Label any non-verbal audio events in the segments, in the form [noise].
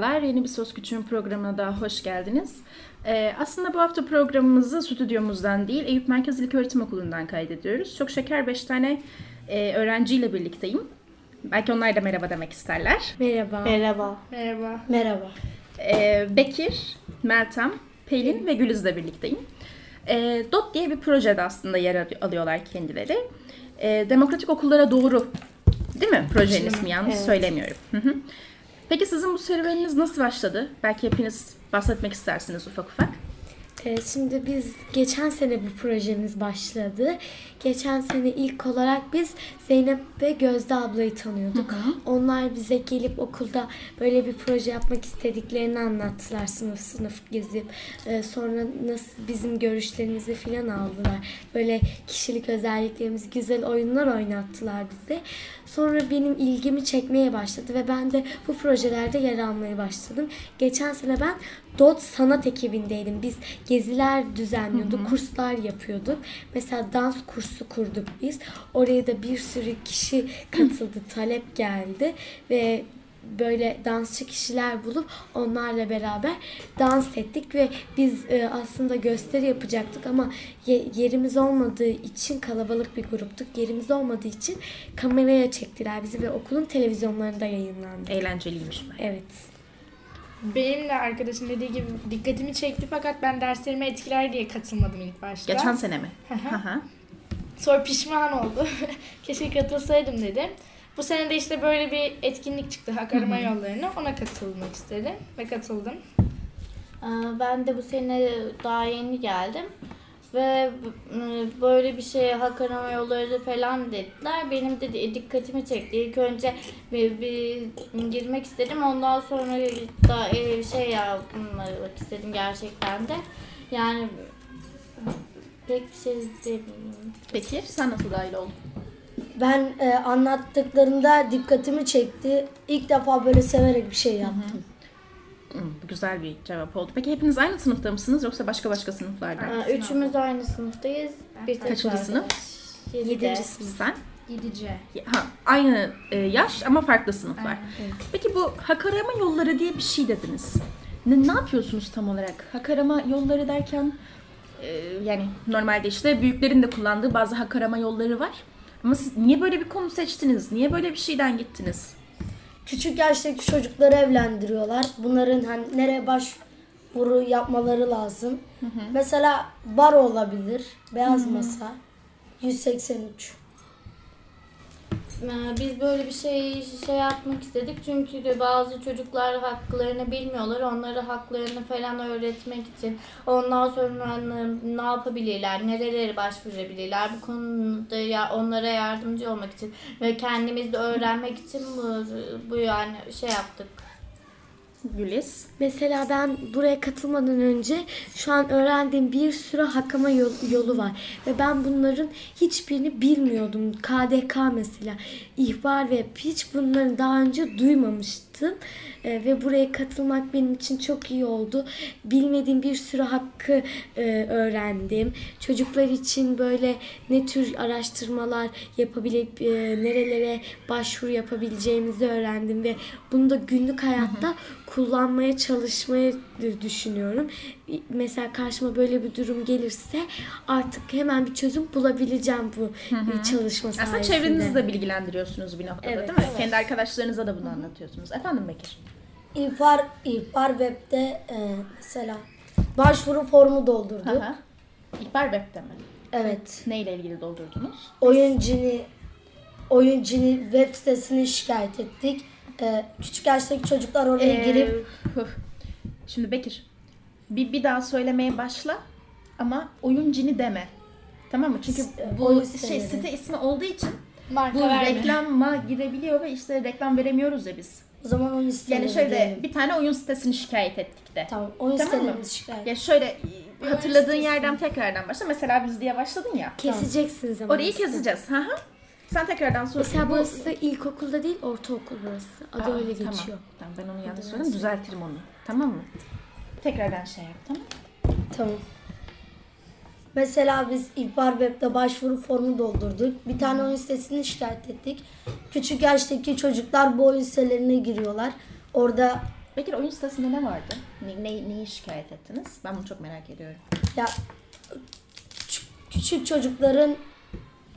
Merhabalar, yeni bir Söz Küçüğün programına daha hoş geldiniz. Ee, aslında bu hafta programımızı stüdyomuzdan değil, Eyüp Merkez İlköğretim Okulu'ndan kaydediyoruz. Çok şeker 5 tane e, öğrenciyle birlikteyim. Belki onlar da merhaba demek isterler. Merhaba. Merhaba. Merhaba. Merhaba. Ee, Bekir, Meltem, Pelin ve Gülüz'le birlikteyim. Ee, DOT diye bir projede aslında yer alıyorlar kendileri. Ee, Demokratik Okullara Doğru değil mi projenin ismi yanlış Evet. söylemiyorum. Hı hı. Peki sizin bu serüveniniz nasıl başladı? Belki hepiniz bahsetmek istersiniz ufak ufak. Ee, şimdi biz geçen sene bu projemiz başladı. Geçen sene ilk olarak biz Zeynep ve Gözde ablayı tanıyorduk. Onlar bize gelip okulda böyle bir proje yapmak istediklerini anlattılar sınıf sınıf gezip. Ee, sonra nasıl bizim görüşlerimizi filan aldılar. Böyle kişilik özelliklerimizi güzel oyunlar oynattılar bize. Sonra benim ilgimi çekmeye başladı ve ben de bu projelerde yer almaya başladım. Geçen sene ben DOT sanat ekibindeydim. Biz geziler düzenliyorduk, kurslar yapıyorduk. Mesela dans kursu kurduk biz. Oraya da bir sürü kişi katıldı, talep geldi ve böyle dansçı kişiler bulup onlarla beraber dans ettik ve biz e, aslında gösteri yapacaktık ama ye- yerimiz olmadığı için kalabalık bir gruptuk. Yerimiz olmadığı için kameraya çektiler bizi ve okulun televizyonlarında yayınlandı. Eğlenceliymiş. Evet. Benim de arkadaşım dediği gibi dikkatimi çekti fakat ben derslerime etkiler diye katılmadım ilk başta. Geçen sene mi? Sonra pişman oldu. [laughs] Keşke katılsaydım dedim. Bu sene de işte böyle bir etkinlik çıktı hak arama yollarına. Ona katılmak istedim ve katıldım. Ee, Ben de bu sene daha yeni geldim. Ve e, böyle bir şeye hak arama yolları falan dediler. Benim de dikkatimi çekti. İlk önce bir, bir girmek istedim. Ondan sonra da e, şey yapmak istedim gerçekten de. Yani pek bir şey demiyorum. Peki sen nasıl dahil oldun? Ben e, anlattıklarında dikkatimi çekti. İlk defa böyle severek bir şey yaptım. Hmm, bu güzel bir cevap oldu. Peki hepiniz aynı sınıfta mısınız yoksa başka başka sınıflarda? Ee, Üçümüz aynı sınıftayız. Bir tek Kaçıncı sınıf? Yedinci Sen? 7C. Ha, aynı e, yaş ama farklı sınıflar. Peki bu hak arama yolları diye bir şey dediniz. Ne, ne yapıyorsunuz tam olarak? Hak arama yolları derken e, yani normalde işte büyüklerin de kullandığı bazı hak arama yolları var. Ama siz niye böyle bir konu seçtiniz? Niye böyle bir şeyden gittiniz? Küçük yaştaki çocukları evlendiriyorlar. Bunların hani nereye başvuru yapmaları lazım. Mesela bar olabilir. Beyaz masa. 183. Ee, Biz böyle bir şey şey yapmak istedik çünkü de bazı çocuklar haklarını bilmiyorlar. Onlara haklarını falan öğretmek için ondan sonra ne- yapabilirler, nerelere başvurabilirler bu konuda ya onlara yardımcı olmak için ve kendimiz de öğrenmek için bu, bu yani şey yaptık. Güliz. Mesela ben buraya katılmadan önce şu an öğrendiğim bir sürü hakama yol- yolu var. Ve ben bunların hiçbirini bilmiyordum. KDK mesela, ihbar ve hiç bunları daha önce duymamıştım. Ee, ve buraya katılmak benim için çok iyi oldu. Bilmediğim bir sürü hakkı e, öğrendim. Çocuklar için böyle ne tür araştırmalar yapabilip e, nerelere başvuru yapabileceğimizi öğrendim ve bunu da günlük hayatta kullanmaya çalışmayı düşünüyorum. Mesela karşıma böyle bir durum gelirse artık hemen bir çözüm bulabileceğim bu e, çalışma sayesinde. Aslında çevrenizi de bilgilendiriyorsunuz bir noktada Evet, değil mi? Kendi arkadaşlarınıza da bunu anlatıyorsunuz. Efendim Bekir? İhbar, ihbar web'de e, mesela başvuru formu doldurduk. Hı. İhbar web'te mi? Evet. Neyle ilgili doldurdunuz? Oyuncini oyuncini web sitesine şikayet ettik. E, küçük yaştaki çocuklar oraya Ee, girip. Şimdi Bekir bir, bir daha söylemeye başla ama oyun cini deme. Tamam mı? Çünkü S- bu oyun şey siteleri. site ismi olduğu için Marka bu verme. reklama girebiliyor ve işte reklam veremiyoruz ya biz. O zaman oyun siteleri Yani şöyle diyelim. bir tane oyun sitesini şikayet ettik de. Tamam oyun Tamam mı? sitelerimizi şikayet. Ya şöyle hatırladığın yerden tekrardan başla. Mesela biz diye başladın ya. Keseceksiniz ama. Orayı keseceğiz. Hı hı. Sen tekrardan sor. Mesela Bu- burası da ilkokulda değil ortaokul burası. Adı Aa, öyle tamam. geçiyor. Tamam ben onu yanlış söyledim. Düzeltirim onu. Tamam mı? Tekrardan şey yap tamam Tamam. Mesela biz İhbar Web'de başvuru formu doldurduk. Bir tane oyun sitesini şikayet ettik. Küçük yaştaki çocuklar bu oyun sitelerine giriyorlar. Orada Peki oyun sitesinde ne vardı? Ne, ne- neyi şikayet ettiniz? Ben bunu çok merak ediyorum. ya küçük- küçük çocukların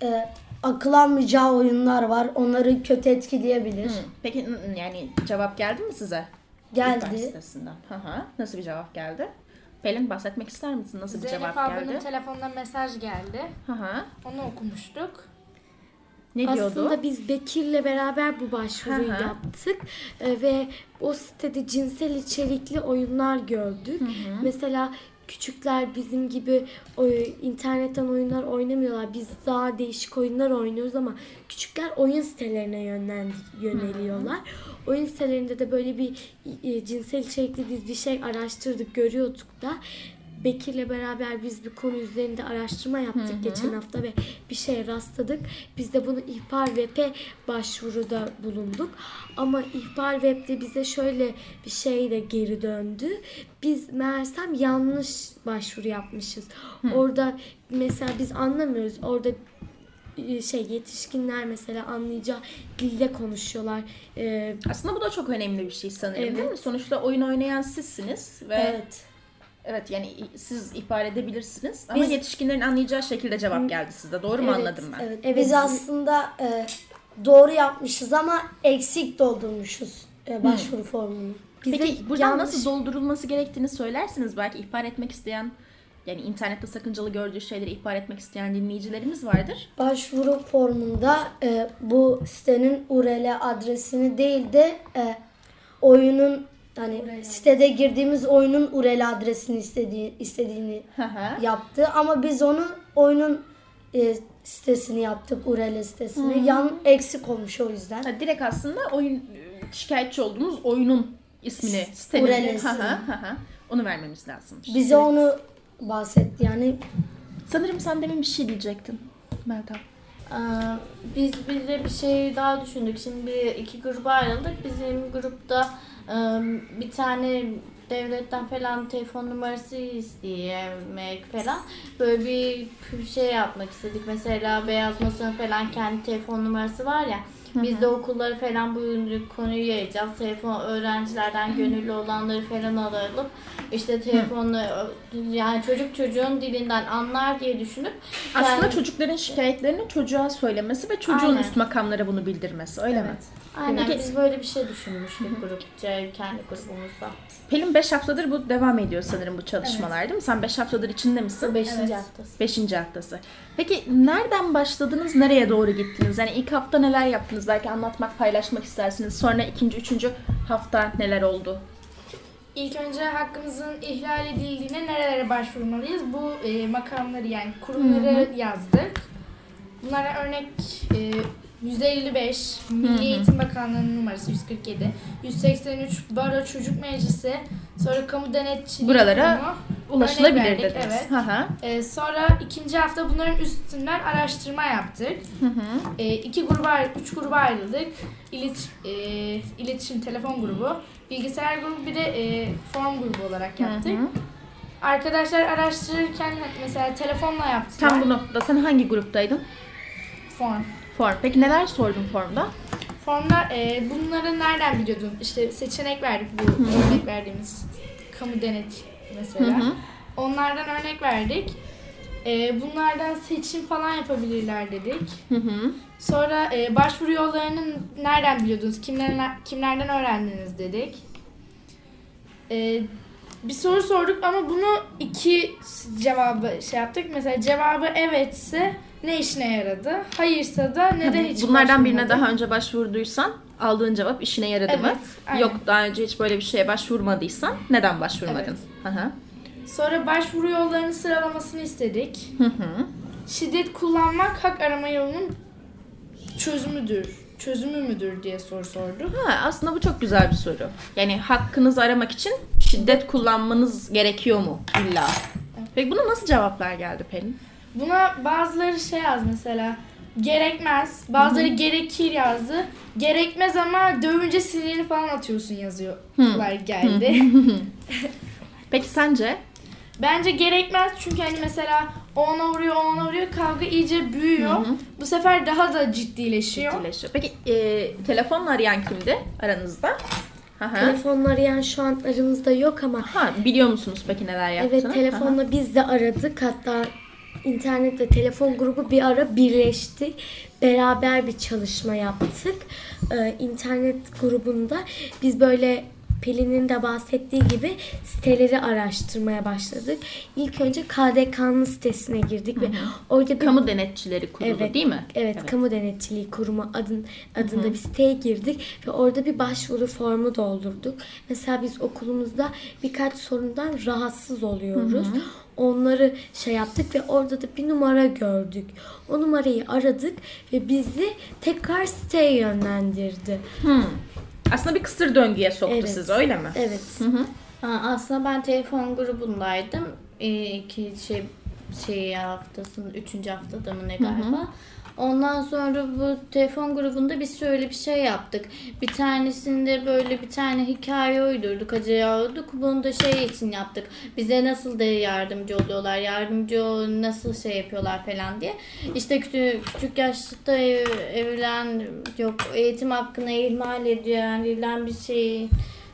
e, akıl almayacağı oyunlar var. Onları kötü etkileyebilir. Hı. Peki yani cevap geldi mi size? Geldi. Sitesinden. Hı hı. Nasıl bir cevap geldi? Pelin bahsetmek ister misin? Nasıl bir Zeynep cevap ablanın geldi? telefonundan mesaj geldi. Hı hı. Onu okumuştuk. Ne diyordu? Aslında biz Bekir'le beraber bu başvuruyu Hı hı. yaptık Ee, ve o sitede cinsel içerikli oyunlar gördük. Mesela küçükler bizim gibi internetten oyunlar oynamıyorlar. Biz daha değişik oyunlar oynuyoruz ama küçükler oyun sitelerine yönlen, yöneliyorlar. Oyun sitelerinde de böyle bir e, cinsel içerikli biz bir şey araştırdık, görüyorduk da. Bekir'le beraber biz bir konu üzerinde araştırma yaptık geçen hafta ve bir şeye rastladık. Biz de bunu ihbar web'e başvuruda bulunduk. Ama ihbar web'de bize şöyle bir şey de geri döndü. Biz meğersem yanlış başvuru yapmışız. Orada mesela biz anlamıyoruz. Orada e, şey yetişkinler mesela anlayacağı dilde konuşuyorlar. Ee, Aslında bu da çok önemli bir şey sanırım değil mi? Evet. Sonuçta oyun oynayan sizsiniz ve evet, Evet. yani siz ihbar edebilirsiniz ama Biz- yetişkinlerin anlayacağı şekilde cevap geldi size. Doğru mu Evet, anladım ben? Evet. Evet. Biz aslında e, doğru yapmışız ama eksik doldurmuşuz e, başvuru formunu. bize Peki buradan yanlış- nasıl doldurulması gerektiğini söylersiniz. Belki ihbar etmek isteyen yani internette sakıncalı gördüğü şeyleri ihbar etmek isteyen dinleyicilerimiz vardır. Başvuru formunda e, bu sitenin URL adresini değil de e, oyunun hani sitede girdiğimiz oyunun URL adresini istediği istediğini yaptı ama biz onu oyunun e, sitesini yaptık URL sitesini. Yan eksik olmuş o yüzden. Ha, direkt aslında oyun şikayetçi olduğumuz oyunun ismini, sitenin. Onu vermemiz lazım. Bize onu bahsetti yani Sanırım sen demin bir şey diyecektin. Meltem. Ee, Biz bir de bir şey daha düşündük. Şimdi iki gruba ayrıldık. Bizim grupta bir tane devletten falan telefon numarası isteyemek falan böyle bir şey yapmak istedik. Mesela Beyaz Masa'nın falan kendi telefon numarası var ya. Biz de okulları falan bu konuyu yayacağız. Telefon öğrencilerden gönüllü olanları falan alalım. İşte telefonla yani çocuk çocuğun dilinden anlar diye düşünüp Aslında çocukların şikayetlerini çocuğa söylemesi ve çocuğun Aynen. üst makamlara bunu bildirmesi öyle mi? Aynen Peki- biz böyle bir şey düşünmüştük grupça kendi grubumuzda. Pelin 5 haftadır bu devam ediyor sanırım bu çalışmalar değil mi? Sen 5 haftadır içinde misin? Beşinci haftası. 5. haftası. Peki nereden başladınız, nereye doğru gittiniz? Yani ilk hafta neler yaptınız? Belki anlatmak, paylaşmak istersiniz. Sonra ikinci, üçüncü hafta neler oldu? İlk önce hakkımızın ihlal edildiğine nerelere başvurmalıyız? Bu e, makamları yani kurumları yazdık. Bunlara örnek e, 155 Milli Eğitim Bakanlığı'nın numarası 147, 183 Baro Çocuk Meclisi, sonra Kamu Denetçiliği Buralara Kurumu. Ulaşılabilir verdik, dediniz. evet. Hı hı. E, sonra ikinci hafta bunların üstünden araştırma yaptık. E, iki gruba, üç gruba ayrıldık. İlet, e, iletişim telefon grubu, bilgisayar grubu bir de e, form grubu olarak yaptık. Arkadaşlar araştırırken mesela telefonla yaptılar. Tam bu noktada sen hangi gruptaydın? Form. Form. Peki neler sordun formda? Formda e, bunları nereden biliyordun? İşte seçenek verdik bu örnek verdiğimiz kamu denet mesela. Onlardan örnek verdik. E, bunlardan seçim falan yapabilirler dedik. Hı hı. Sonra e, başvuru yollarını nereden biliyordunuz? Kimlerden, kimlerden öğrendiniz dedik. E, bir soru sorduk ama bunu iki cevabı şey yaptık. Mesela cevabı evetse ne işine yaradı? Hayırsa da neden hiç Bunlardan birine başvurmadın? daha önce başvurduysan aldığın cevap işine yaradı mı? Evet, aynen. Yok daha önce hiç böyle bir şeye başvurmadıysan neden başvurmadın? Hı. Sonra başvuru yollarının sıralamasını istedik. Hı hı. Şiddet kullanmak hak arama yolunun çözümüdür, çözümü müdür diye soru sordu. Ha, aslında bu çok güzel bir soru. Yani hakkınızı aramak için şiddet kullanmanız gerekiyor mu illa? Peki buna nasıl cevaplar geldi Pelin? Buna bazıları şey yaz mesela gerekmez, bazıları gerekir yazdı. Gerekmez ama dövünce sinirini falan atıyorsun yazıyorlar geldi. [laughs] Peki sence? Bence gerekmez çünkü hani mesela o ona vuruyor, o ona vuruyor kavga iyice büyüyor. Bu sefer daha da ciddileşiyor. Ciddileşiyor. Peki e, telefonla arayan kimdi aranızda? Hı hı. Telefonla arayan şu an aramızda yok ama Ha, biliyor musunuz peki neler yaptığını? evet telefonla biz de aradık. Hatta internette telefon grubu bir ara birleşti. Beraber bir çalışma yaptık. Ee, internet grubunda biz böyle Pelin'in de bahsettiği gibi siteleri araştırmaya başladık. İlk önce KDK'nın sitesine girdik ve orada bir Kamu Denetçileri Kurulu Evet, değil mi? Evet, Kamu Denetçiliği Kurumu adın, adında bir siteye girdik ve orada bir başvuru formu doldurduk. Mesela biz okulumuzda birkaç sorundan rahatsız oluyoruz. Onları şey yaptık ve orada da bir numara gördük. O numarayı aradık ve bizi tekrar siteye yönlendirdi. Hmm. Aslında bir kısır döngüye soktu Evet. sizi öyle mi? Evet. Ha, aslında ben telefon grubundaydım. Ee, iki şey şey haftasının üçüncü haftada mı ne galiba. Ondan sonra bu telefon grubunda biz şöyle bir şey yaptık. Bir tanesinde böyle bir tane hikaye uydurduk, acıya uydurduk. Bunu da şey için yaptık. Bize nasıl da yardımcı oluyorlar, yardımcı nasıl şey yapıyorlar falan diye. İşte küçük, küçük yaşta ev, evlen, yok eğitim hakkını ihmal ediyor, verilen bir şey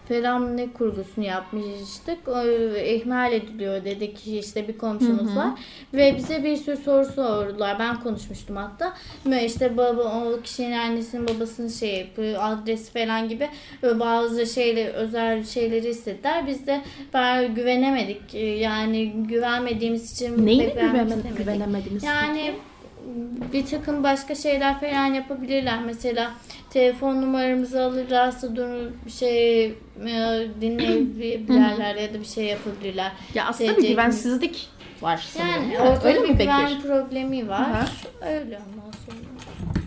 falan ne kurgusunu yapmıştık. O, ihmal ediliyor dedik ki işte bir komşumuz var. Ve bize bir sürü soru sordular. Ben konuşmuştum hatta. Ve işte baba o kişinin annesinin babasının şey adresi falan gibi bazı şeyler özel şeyleri istediler. Biz de ben güvenemedik. Yani güvenmediğimiz için Neyine güvenemediniz? Yani bir takım başka şeyler falan yapabilirler. Mesela telefon numaramızı alırlarsa dur bir şey e, dinleyebilirler ya da bir şey yapabilirler. Ya aslında bir güvensizlik var sanırım. Yani ortada öyle bir mi Bekir? güven problemi var. Aha. Öyle ondan sonra.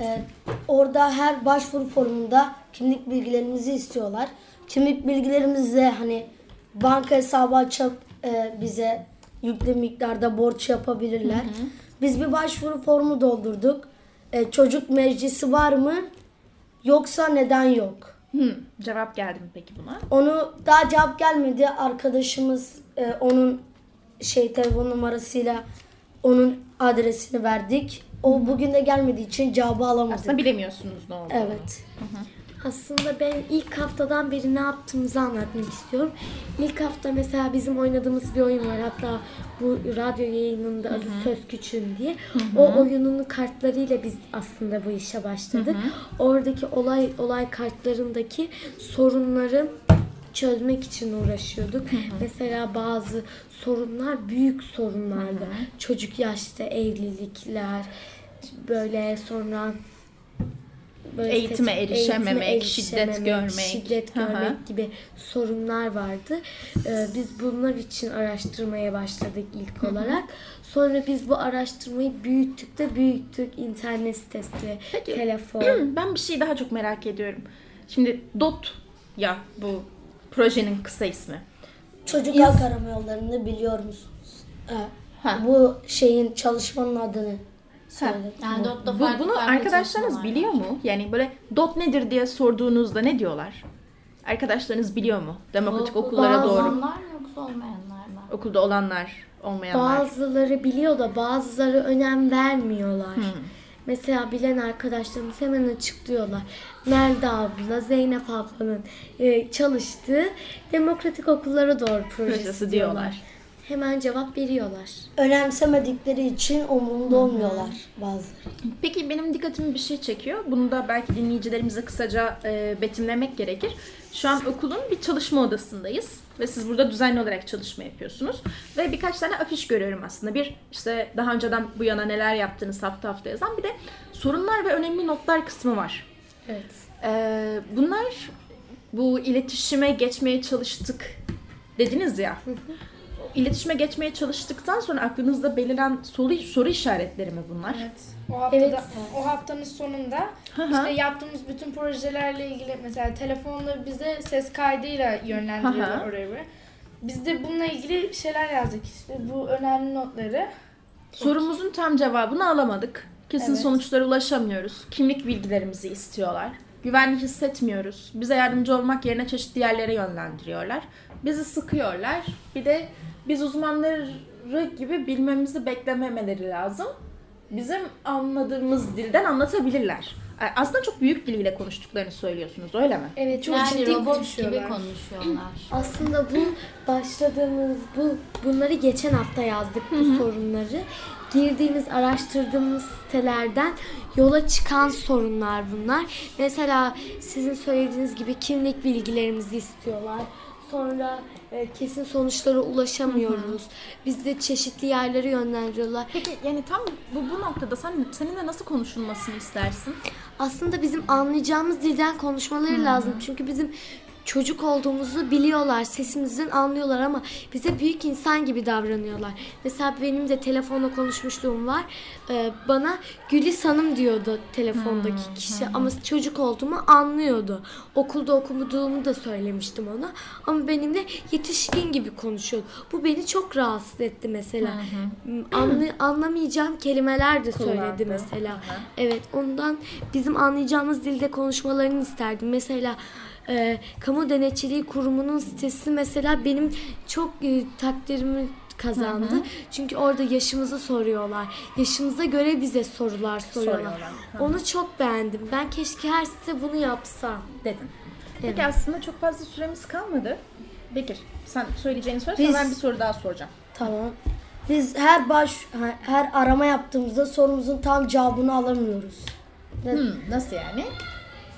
Ee, orada her başvuru formunda kimlik bilgilerimizi istiyorlar. Kimlik bilgilerimizle hani banka hesabı açıp e, bize yüklü miktarda borç yapabilirler. Biz bir başvuru formu doldurduk. E, çocuk meclisi var mı? Yoksa neden yok? Hı, cevap geldi mi peki buna? Onu daha cevap gelmedi. Arkadaşımız e, onun şey telefon numarasıyla onun adresini verdik. O bugün de gelmediği için cevabı alamadık. Aslında bilemiyorsunuz ne olduğunu. Evet. Aslında ben ilk haftadan beri ne yaptığımızı anlatmak istiyorum. İlk hafta mesela bizim oynadığımız bir oyun var. Hatta bu radyo yayınında adı Söz Küçüğüm diye. O oyunun kartlarıyla biz aslında bu işe başladık. Oradaki olay olay kartlarındaki sorunları çözmek için uğraşıyorduk. Mesela bazı sorunlar büyük sorunlardı. Çocuk yaşta evlilikler böyle sonra böyle Eğitime seç- erişememek, şiddet görmek. şiddet görmek gibi sorunlar vardı. Ee, biz bunlar için araştırmaya başladık ilk olarak. Sonra biz bu araştırmayı büyüttük de büyüttük. İnternet sitesi, Peki. [clears throat] telefon. Ben bir şey daha çok merak ediyorum. Şimdi DOT ya bu projenin kısa ismi. Çocuk hak arama yollarını biliyor musunuz? Ee, Ha. Bu şeyin çalışmanın adını söyledim. Yani Dot'ta Bu, farklı bunu farklı arkadaşlarınız biliyor var. mu? Yani böyle DOT nedir diye sorduğunuzda ne diyorlar? Arkadaşlarınız biliyor mu? Demokratik Okulda okullara doğru. olanlar yoksa olmayanlar mı? Okulda olanlar, olmayanlar. Bazıları biliyor da bazıları önem vermiyorlar. Mesela bilen arkadaşlarımız hemen açıklıyorlar. Melda abla, Zeynep ablanın e, çalıştığı demokratik okullara doğru projesi, Projesi diyorlar. diyorlar. Hemen cevap veriyorlar. Önemsemedikleri için umurunda olmuyorlar bazıları. Peki benim dikkatimi bir şey çekiyor. Bunu da belki dinleyicilerimize kısaca e, betimlemek gerekir. Şu an okulun bir çalışma odasındayız ve siz burada düzenli olarak çalışma yapıyorsunuz. Ve birkaç tane afiş görüyorum aslında. Bir işte daha önceden bu yana neler yaptığınız hafta hafta yazan bir de sorunlar ve önemli notlar kısmı var. Evet. Ee, bunlar bu iletişime geçmeye çalıştık dediniz ya. İletişime geçmeye çalıştıktan sonra aklınızda beliren soru, soru işaretleri mi bunlar? Evet. O haftada, Evet. o haftanın sonunda Hı hı. işte yaptığımız bütün projelerle ilgili mesela telefonla bize ses kaydıyla yönlendiriyorlar oraya. buraya. Biz de bununla ilgili şeyler yazdık işte bu önemli notları. Sorumuzun tam cevabını alamadık. Kesin Evet. sonuçlara ulaşamıyoruz. Kimlik bilgilerimizi istiyorlar. Güvenli hissetmiyoruz. Bize yardımcı olmak yerine çeşitli yerlere yönlendiriyorlar. Bizi sıkıyorlar. Bir de biz uzmanları gibi bilmemizi beklememeleri lazım. Bizim anladığımız dilden anlatabilirler. Aslında çok büyük diliyle konuştuklarını söylüyorsunuz öyle mi? Evet çok yani ciddi robot gibi konuşuyorlar. konuşuyorlar. [clears throat] Aslında bu başladığımız bu bunları geçen hafta yazdık bu sorunları. Girdiğimiz, araştırdığımız sitelerden yola çıkan sorunlar bunlar. Mesela sizin söylediğiniz gibi kimlik bilgilerimizi istiyorlar. Sonra e, kesin sonuçlara ulaşamıyoruz. Biz de çeşitli yerlere yönlendiriyorlar. Peki yani tam bu, bu noktada sen seninle nasıl konuşulmasını istersin? aslında bizim anlayacağımız dilden konuşmaları lazım. Çünkü bizim çocuk olduğumuzu biliyorlar, sesimizden anlıyorlar ama bize büyük insan gibi davranıyorlar. Mesela benim de telefonla konuşmuşluğum var. Ee, bana Gülis Hanım diyordu telefondaki kişi ama çocuk olduğumu anlıyordu. Okulda okuduğumu da söylemiştim ona ama benim de yetişkin gibi konuşuyordu. Bu beni çok rahatsız etti mesela. Anlı- anlamayacağım kelimeler de söyledi Kullandı. mesela. Evet ondan bizim anlayacağımız dilde konuşmalarını isterdim. Mesela e, Kamu Denetçiliği Kurumu'nun sitesi mesela benim çok e, takdirimi kazandı. Çünkü orada yaşımızı soruyorlar. Yaşımıza göre bize sorular soruyorlar. Soruyorlar. Hı. Onu çok beğendim. Ben keşke her site bunu yapsa. Dedin. Peki Evet. aslında çok fazla süremiz kalmadı. Bekir sen söyleyeceğini söyle Biz- ben bir soru daha soracağım. Tamam. Biz her baş her arama yaptığımızda sorumuzun tam cevabını alamıyoruz. Hmm, nasıl yani?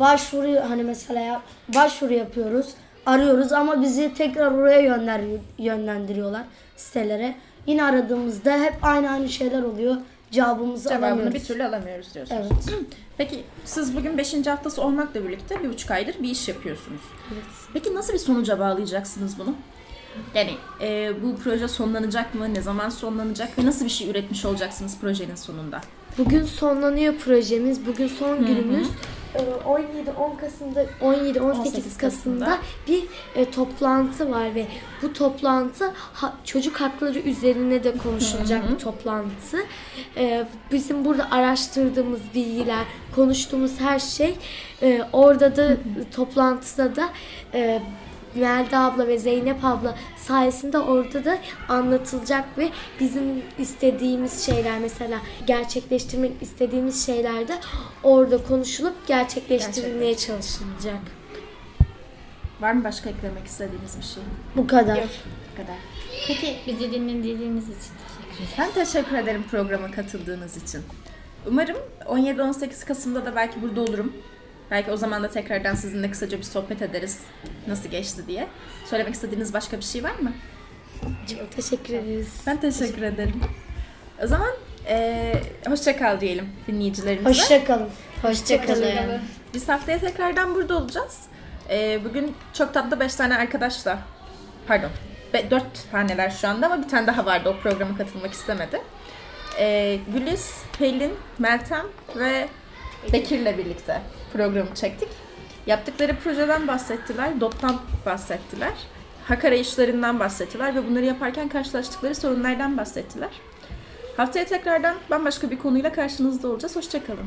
Başvuru hani mesela yap- başvuru yapıyoruz, arıyoruz ama bizi tekrar oraya yönler, yönlendiriyorlar sitelere. Yine aradığımızda hep aynı aynı şeyler oluyor. Cevabımızı Cevabını alamıyoruz. bir türlü alamıyoruz diyorsunuz. Evet. [clears throat] Peki siz bugün 5. haftası olmakla birlikte bir buçuk aydır bir iş yapıyorsunuz. Peki nasıl bir sonuca bağlayacaksınız bunu? Yani e, bu proje sonlanacak mı? Ne zaman sonlanacak? Ve nasıl bir şey üretmiş olacaksınız projenin sonunda? Bugün sonlanıyor projemiz. Bugün son günümüz. Ee, 17-10 Kasım'da 17-18 18 Kasım'da bir e, toplantı var ve bu toplantı ha- çocuk hakları üzerine de konuşulacak bir toplantı. Ee, bizim burada araştırdığımız bilgiler, konuştuğumuz her şey e, orada da toplantıda da e, Melda abla ve Zeynep abla sayesinde orada da anlatılacak ve bizim istediğimiz şeyler mesela gerçekleştirmek istediğimiz şeyler de orada konuşulup gerçekleştirilmeye çalışılacak. Var mı başka eklemek istediğiniz bir şey? Bu kadar. Bu kadar. Peki bizi dinlediğiniz için teşekkür ederim. Ben teşekkür ederim programa katıldığınız için. Umarım 17-18 Kasım'da da belki burada olurum. Belki o zaman da tekrardan sizinle kısaca bir sohbet ederiz. Nasıl geçti diye. Söylemek istediğiniz başka bir şey var mı? Çok teşekkür ederiz. Ben teşekkür ederim. O zaman eee hoşça kal diyelim dinleyicilerimize. Hoşçakalın. Hoşçakalın. Biz haftaya tekrardan burada olacağız. Ee, bugün çok tatlı 5 tane arkadaşla, pardon 4 taneler şu anda ama bir tane daha vardı o programa katılmak istemedi. Ee, Güliz, Pelin, Meltem ve Bekir'le birlikte programı çektik. Yaptıkları projeden bahsettiler, DOT'tan bahsettiler. Hak arayışlarından bahsettiler ve bunları yaparken karşılaştıkları sorunlardan bahsettiler. Haftaya tekrardan bambaşka bir konuyla karşınızda olacağız. Hoşçakalın.